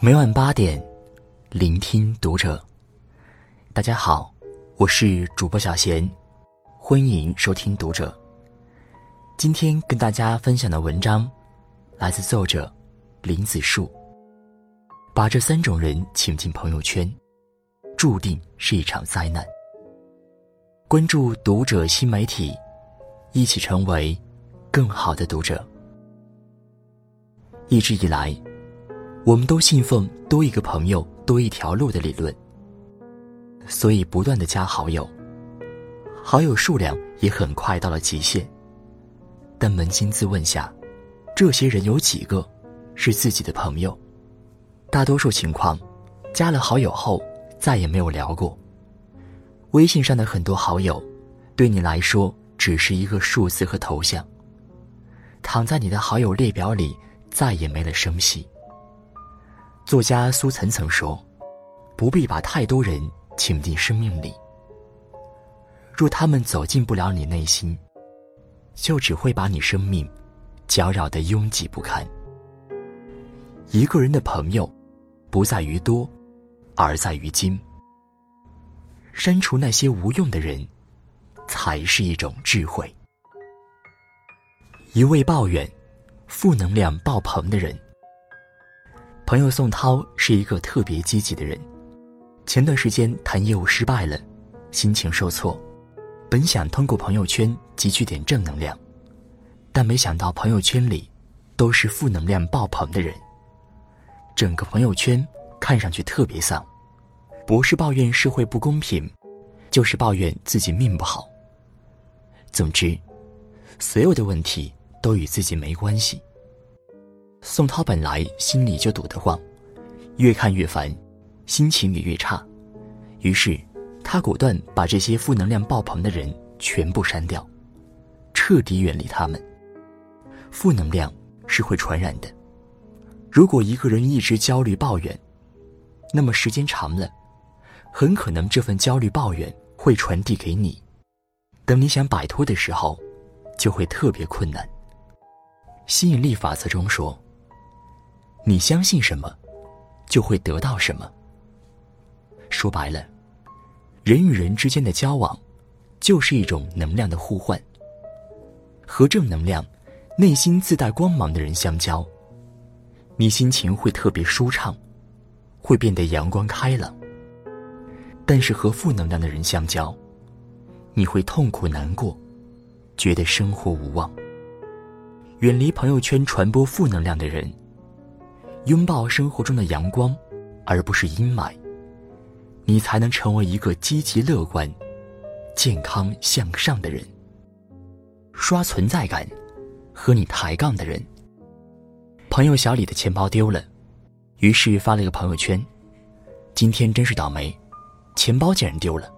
每晚八点，聆听读者。大家好，我是主播小贤，欢迎收听读者。今天跟大家分享的文章，来自作者林子树。把这三种人请进朋友圈，注定是一场灾难。关注读者新媒体，一起成为更好的读者。一直以来，我们都信奉多一个朋友多一条路的理论，所以不断的加好友，好友数量也很快到了极限。但扪心自问下，这些人有几个是自己的朋友？大多数情况，加了好友后再也没有聊过。微信上的很多好友，对你来说只是一个数字和头像，躺在你的好友列表里。再也没了声息。作家苏岑曾说：“不必把太多人请进生命里，若他们走进不了你内心，就只会把你生命搅扰得拥挤不堪。”一个人的朋友，不在于多，而在于精。删除那些无用的人，才是一种智慧。一味抱怨。负能量爆棚的人，朋友宋涛是一个特别积极的人。前段时间谈业务失败了，心情受挫，本想通过朋友圈汲取点正能量，但没想到朋友圈里都是负能量爆棚的人。整个朋友圈看上去特别丧，不是抱怨社会不公平，就是抱怨自己命不好。总之，所有的问题。都与自己没关系。宋涛本来心里就堵得慌，越看越烦，心情也越差，于是他果断把这些负能量爆棚的人全部删掉，彻底远离他们。负能量是会传染的，如果一个人一直焦虑抱怨，那么时间长了，很可能这份焦虑抱怨会传递给你，等你想摆脱的时候，就会特别困难。吸引力法则中说：“你相信什么，就会得到什么。”说白了，人与人之间的交往，就是一种能量的互换。和正能量、内心自带光芒的人相交，你心情会特别舒畅，会变得阳光开朗。但是和负能量的人相交，你会痛苦难过，觉得生活无望。远离朋友圈传播负能量的人，拥抱生活中的阳光，而不是阴霾。你才能成为一个积极乐观、健康向上的人。刷存在感，和你抬杠的人。朋友小李的钱包丢了，于是发了个朋友圈：“今天真是倒霉，钱包竟然丢了。”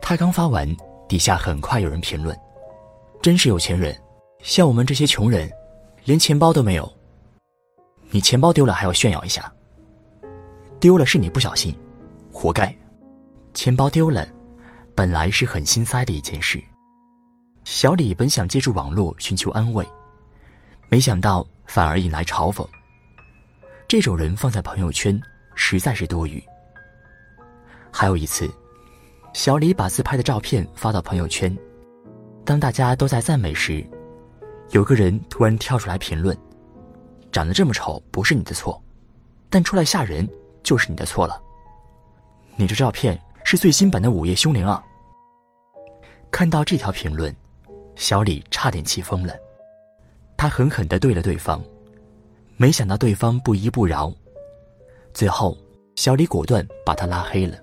他刚发完，底下很快有人评论：“真是有钱人。”像我们这些穷人，连钱包都没有。你钱包丢了还要炫耀一下？丢了是你不小心，活该。钱包丢了，本来是很心塞的一件事。小李本想借助网络寻求安慰，没想到反而引来嘲讽。这种人放在朋友圈实在是多余。还有一次，小李把自拍的照片发到朋友圈，当大家都在赞美时。有个人突然跳出来评论：“长得这么丑不是你的错，但出来吓人就是你的错了。你这照片是最新版的《午夜凶铃》啊！”看到这条评论，小李差点气疯了。他狠狠的对了对方，没想到对方不依不饶。最后，小李果断把他拉黑了。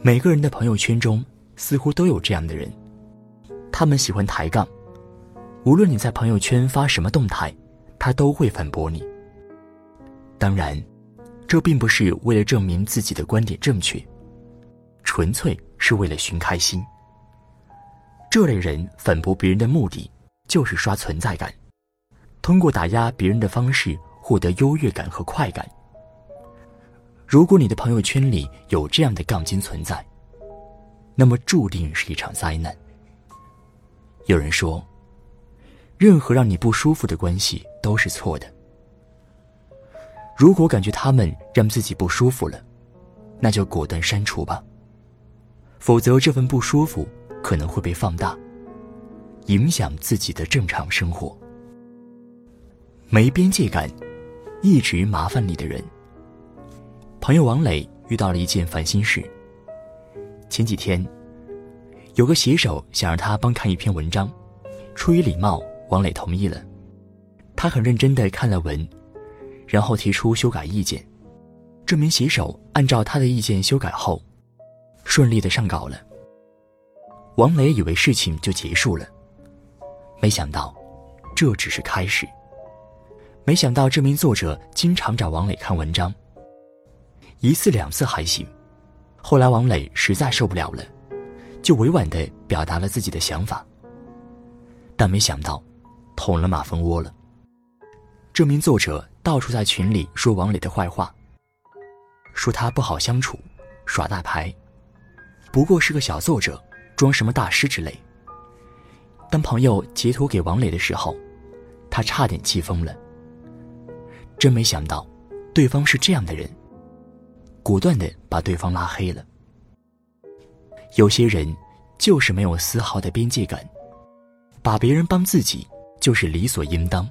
每个人的朋友圈中似乎都有这样的人，他们喜欢抬杠。无论你在朋友圈发什么动态，他都会反驳你。当然，这并不是为了证明自己的观点正确，纯粹是为了寻开心。这类人反驳别人的目的，就是刷存在感，通过打压别人的方式获得优越感和快感。如果你的朋友圈里有这样的杠精存在，那么注定是一场灾难。有人说。任何让你不舒服的关系都是错的。如果感觉他们让自己不舒服了，那就果断删除吧。否则，这份不舒服可能会被放大，影响自己的正常生活。没边界感，一直麻烦你的人。朋友王磊遇到了一件烦心事。前几天，有个写手想让他帮看一篇文章，出于礼貌，王磊同意了。他很认真地看了文，然后提出修改意见。这名写手按照他的意见修改后，顺利的上稿了。王磊以为事情就结束了，没想到，这只是开始。没想到这名作者经常找王磊看文章，一次两次还行，后来王磊实在受不了了，就委婉的表达了自己的想法。但没想到，捅了马蜂窝了。这名作者到处在群里说王磊的坏话，说他不好相处，耍大牌，不过是个小作者，装什么大师之类。当朋友截图给王磊的时候，他差点气疯了。真没想到，对方是这样的人，果断的把对方拉黑了。有些人就是没有丝毫的边界感，把别人帮自己就是理所应当。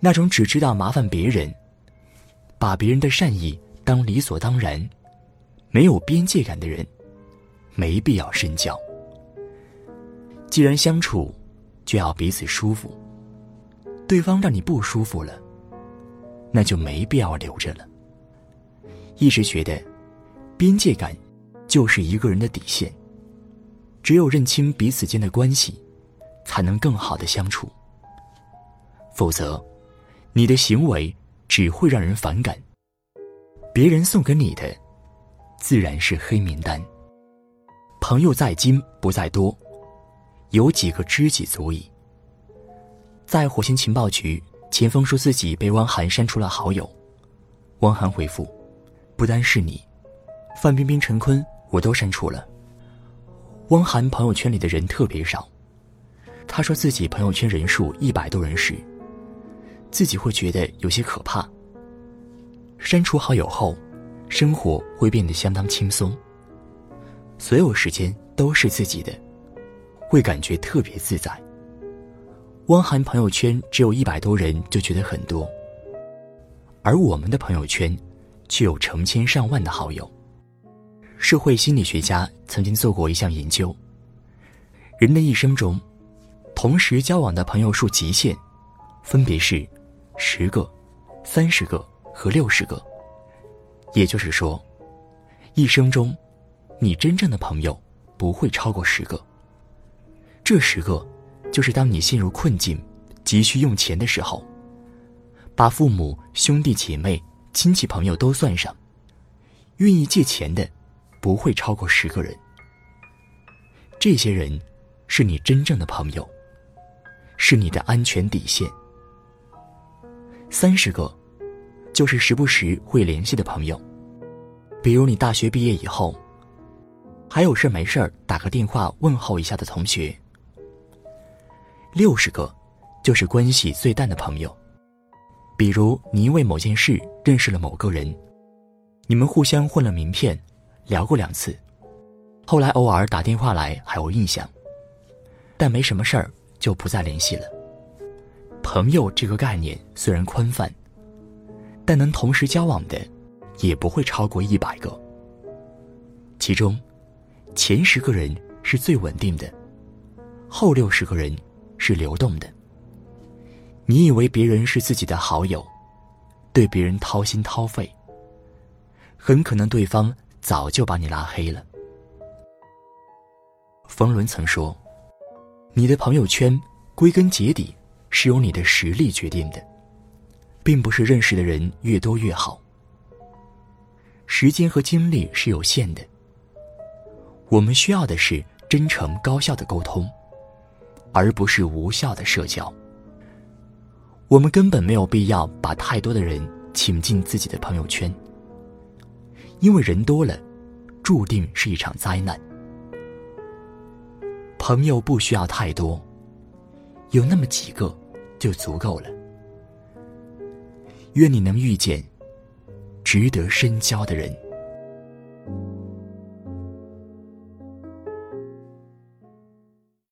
那种只知道麻烦别人，把别人的善意当理所当然，没有边界感的人，没必要深交。既然相处，就要彼此舒服。对方让你不舒服了。那就没必要留着了。一直觉得，边界感就是一个人的底线。只有认清彼此间的关系，才能更好的相处。否则，你的行为只会让人反感。别人送给你的，自然是黑名单。朋友在精不在多，有几个知己足矣。在火星情报局。钱枫说自己被汪涵删除了好友，汪涵回复：“不单是你，范冰冰、陈坤我都删除了。”汪涵朋友圈里的人特别少，他说自己朋友圈人数一百多人时，自己会觉得有些可怕。删除好友后，生活会变得相当轻松，所有时间都是自己的，会感觉特别自在。汪涵朋友圈只有一百多人就觉得很多，而我们的朋友圈却有成千上万的好友。社会心理学家曾经做过一项研究：人的一生中，同时交往的朋友数极限分别是十个、三十个和六十个。也就是说，一生中你真正的朋友不会超过十个。这十个。就是当你陷入困境、急需用钱的时候，把父母、兄弟姐妹、亲戚朋友都算上，愿意借钱的不会超过十个人。这些人是你真正的朋友，是你的安全底线。三十个就是时不时会联系的朋友，比如你大学毕业以后，还有事没事打个电话问候一下的同学。六十个，就是关系最淡的朋友。比如你因为某件事认识了某个人，你们互相换了名片，聊过两次，后来偶尔打电话来还有印象，但没什么事儿就不再联系了。朋友这个概念虽然宽泛，但能同时交往的，也不会超过一百个。其中，前十个人是最稳定的，后六十个人。是流动的。你以为别人是自己的好友，对别人掏心掏肺，很可能对方早就把你拉黑了。冯仑曾说：“你的朋友圈归根结底是由你的实力决定的，并不是认识的人越多越好。时间和精力是有限的，我们需要的是真诚高效的沟通。”而不是无效的社交。我们根本没有必要把太多的人请进自己的朋友圈，因为人多了，注定是一场灾难。朋友不需要太多，有那么几个就足够了。愿你能遇见值得深交的人。